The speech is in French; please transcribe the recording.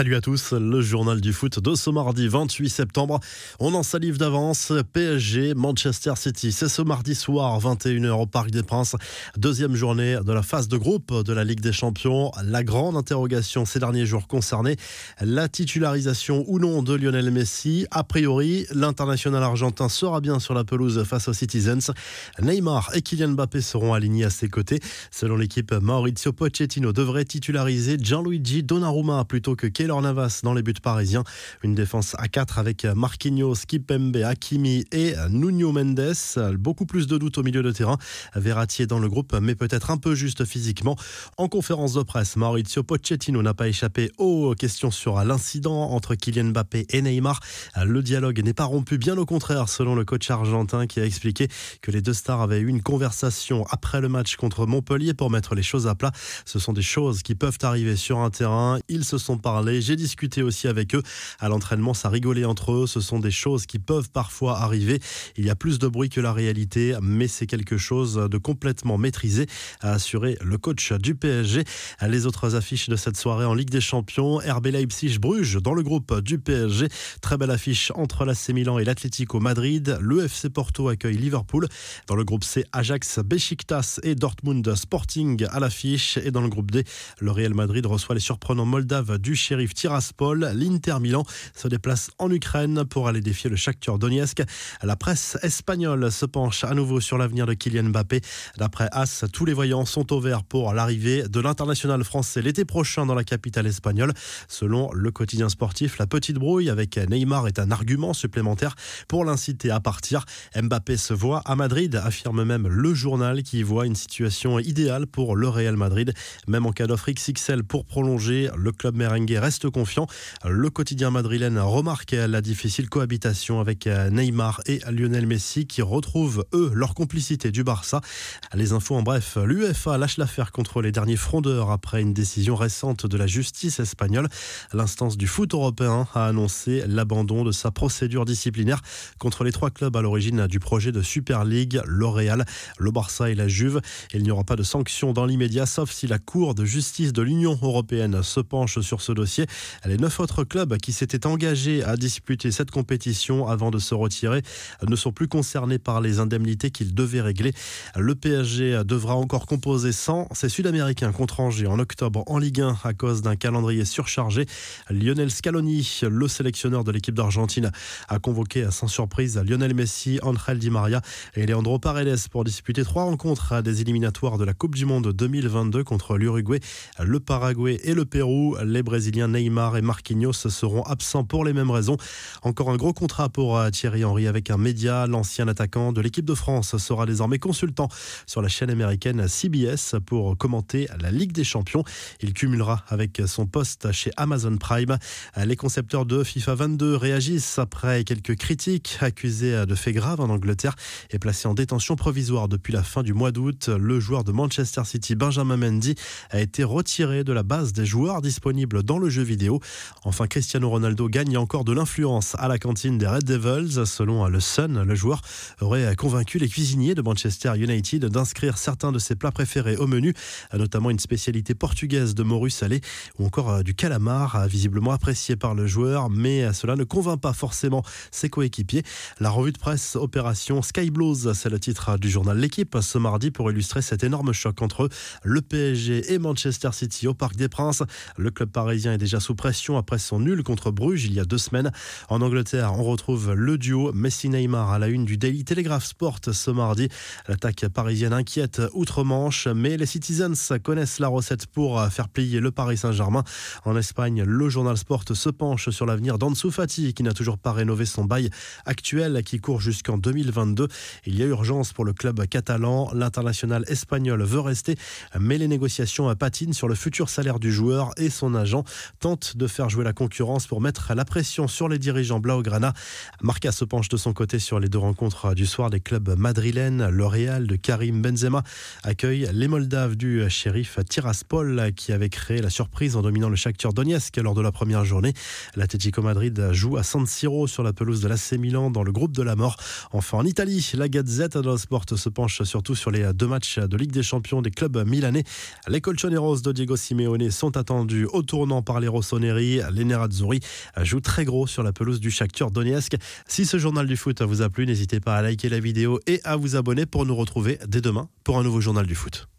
Salut à tous, le journal du foot de ce mardi 28 septembre. On en salive d'avance. PSG, Manchester City. C'est ce mardi soir, 21h au Parc des Princes. Deuxième journée de la phase de groupe de la Ligue des Champions. La grande interrogation ces derniers jours concernait la titularisation ou non de Lionel Messi. A priori, l'international argentin sera bien sur la pelouse face aux Citizens. Neymar et Kylian Mbappé seront alignés à ses côtés. Selon l'équipe, Maurizio Pochettino devrait titulariser Gianluigi Donnarumma plutôt que Keylor Navas dans les buts parisiens. Une défense à 4 avec Marquinhos, Kipembe, Hakimi et Nuno Mendes. Beaucoup plus de doutes au milieu de terrain. Verratti dans le groupe, mais peut-être un peu juste physiquement. En conférence de presse, Maurizio Pochettino n'a pas échappé aux questions sur l'incident entre Kylian Mbappé et Neymar. Le dialogue n'est pas rompu, bien au contraire, selon le coach argentin qui a expliqué que les deux stars avaient eu une conversation après le match contre Montpellier pour mettre les choses à plat. Ce sont des choses qui peuvent arriver sur un terrain. Ils se sont parlé j'ai discuté aussi avec eux. À l'entraînement, ça rigolait entre eux. Ce sont des choses qui peuvent parfois arriver. Il y a plus de bruit que la réalité, mais c'est quelque chose de complètement maîtrisé, a assuré le coach du PSG. Les autres affiches de cette soirée en Ligue des Champions, RB Leipzig-Bruges dans le groupe du PSG. Très belle affiche entre l'AC Milan et l'Atlético Madrid. Le FC Porto accueille Liverpool. Dans le groupe C, Ajax, Besiktas et Dortmund Sporting à l'affiche. Et dans le groupe D, le Real Madrid reçoit les surprenants Moldaves du Chéri Tiraspol. L'Inter Milan se déplace en Ukraine pour aller défier le Shakhtar Donetsk. La presse espagnole se penche à nouveau sur l'avenir de Kylian Mbappé. D'après As, tous les voyants sont au vert pour l'arrivée de l'international français l'été prochain dans la capitale espagnole. Selon le quotidien sportif, la petite brouille avec Neymar est un argument supplémentaire pour l'inciter à partir. Mbappé se voit à Madrid, affirme même le journal qui voit une situation idéale pour le Real Madrid. Même en cas d'offre XXL pour prolonger, le club merengue reste Le quotidien madrilène remarque la difficile cohabitation avec Neymar et Lionel Messi qui retrouvent, eux, leur complicité du Barça. Les infos en bref, l'UEFA lâche l'affaire contre les derniers frondeurs après une décision récente de la justice espagnole. L'instance du foot européen a annoncé l'abandon de sa procédure disciplinaire contre les trois clubs à l'origine du projet de Super League, le Real, le Barça et la Juve. Il n'y aura pas de sanctions dans l'immédiat, sauf si la Cour de justice de l'Union européenne se penche sur ce dossier. Les neuf autres clubs qui s'étaient engagés à disputer cette compétition avant de se retirer ne sont plus concernés par les indemnités qu'ils devaient régler. Le PSG devra encore composer sans ses Sud-Américains contre Angers en octobre en Ligue 1 à cause d'un calendrier surchargé. Lionel Scaloni, le sélectionneur de l'équipe d'Argentine, a convoqué sans surprise Lionel Messi, Angel Di Maria et Leandro Paredes pour disputer trois rencontres des éliminatoires de la Coupe du Monde 2022 contre l'Uruguay, le Paraguay et le Pérou. Les Brésiliens Neymar et Marquinhos seront absents pour les mêmes raisons. Encore un gros contrat pour euh, Thierry Henry avec un média. L'ancien attaquant de l'équipe de France sera désormais consultant sur la chaîne américaine CBS pour commenter la Ligue des Champions. Il cumulera avec son poste chez Amazon Prime. Les concepteurs de FIFA 22 réagissent après quelques critiques accusés de faits graves en Angleterre et placé en détention provisoire depuis la fin du mois d'août. Le joueur de Manchester City, Benjamin Mendy, a été retiré de la base des joueurs disponibles dans le jeu vidéo. Enfin, Cristiano Ronaldo gagne encore de l'influence à la cantine des Red Devils. Selon le Sun, le joueur aurait convaincu les cuisiniers de Manchester United d'inscrire certains de ses plats préférés au menu, notamment une spécialité portugaise de morue salée ou encore euh, du calamar, visiblement apprécié par le joueur, mais cela ne convainc pas forcément ses coéquipiers. La revue de presse Opération Sky Blues, c'est le titre du journal L'équipe ce mardi pour illustrer cet énorme choc entre le PSG et Manchester City au Parc des Princes. Le club parisien est déjà sous pression après son nul contre Bruges il y a deux semaines. En Angleterre, on retrouve le duo Messi-Neymar à la une du Daily Telegraph Sport ce mardi. L'attaque parisienne inquiète outre-Manche, mais les Citizens connaissent la recette pour faire plier le Paris Saint-Germain. En Espagne, le journal Sport se penche sur l'avenir d'Ansu Fati qui n'a toujours pas rénové son bail actuel qui court jusqu'en 2022. Il y a urgence pour le club catalan. L'international espagnol veut rester, mais les négociations patinent sur le futur salaire du joueur et son agent tente de faire jouer la concurrence pour mettre la pression sur les dirigeants Blaugrana. Marca se penche de son côté sur les deux rencontres du soir des clubs madrilènes. Le Real de Karim Benzema accueille les Moldaves du shérif Tiraspol qui avait créé la surprise en dominant le Shakhtar Donetsk lors de la première journée. L'Atlético Madrid joue à San Siro sur la pelouse de l'AC Milan dans le groupe de la mort. Enfin en Italie, la Gazette dello Sport se penche surtout sur les deux matchs de Ligue des Champions des clubs milanais. Les Colchoneros de Diego Simeone sont attendus au tournant par les les Rossoneri, les Nerazzurri jouent très gros sur la pelouse du Shakhtar Donetsk. Si ce journal du foot vous a plu, n'hésitez pas à liker la vidéo et à vous abonner pour nous retrouver dès demain pour un nouveau journal du foot.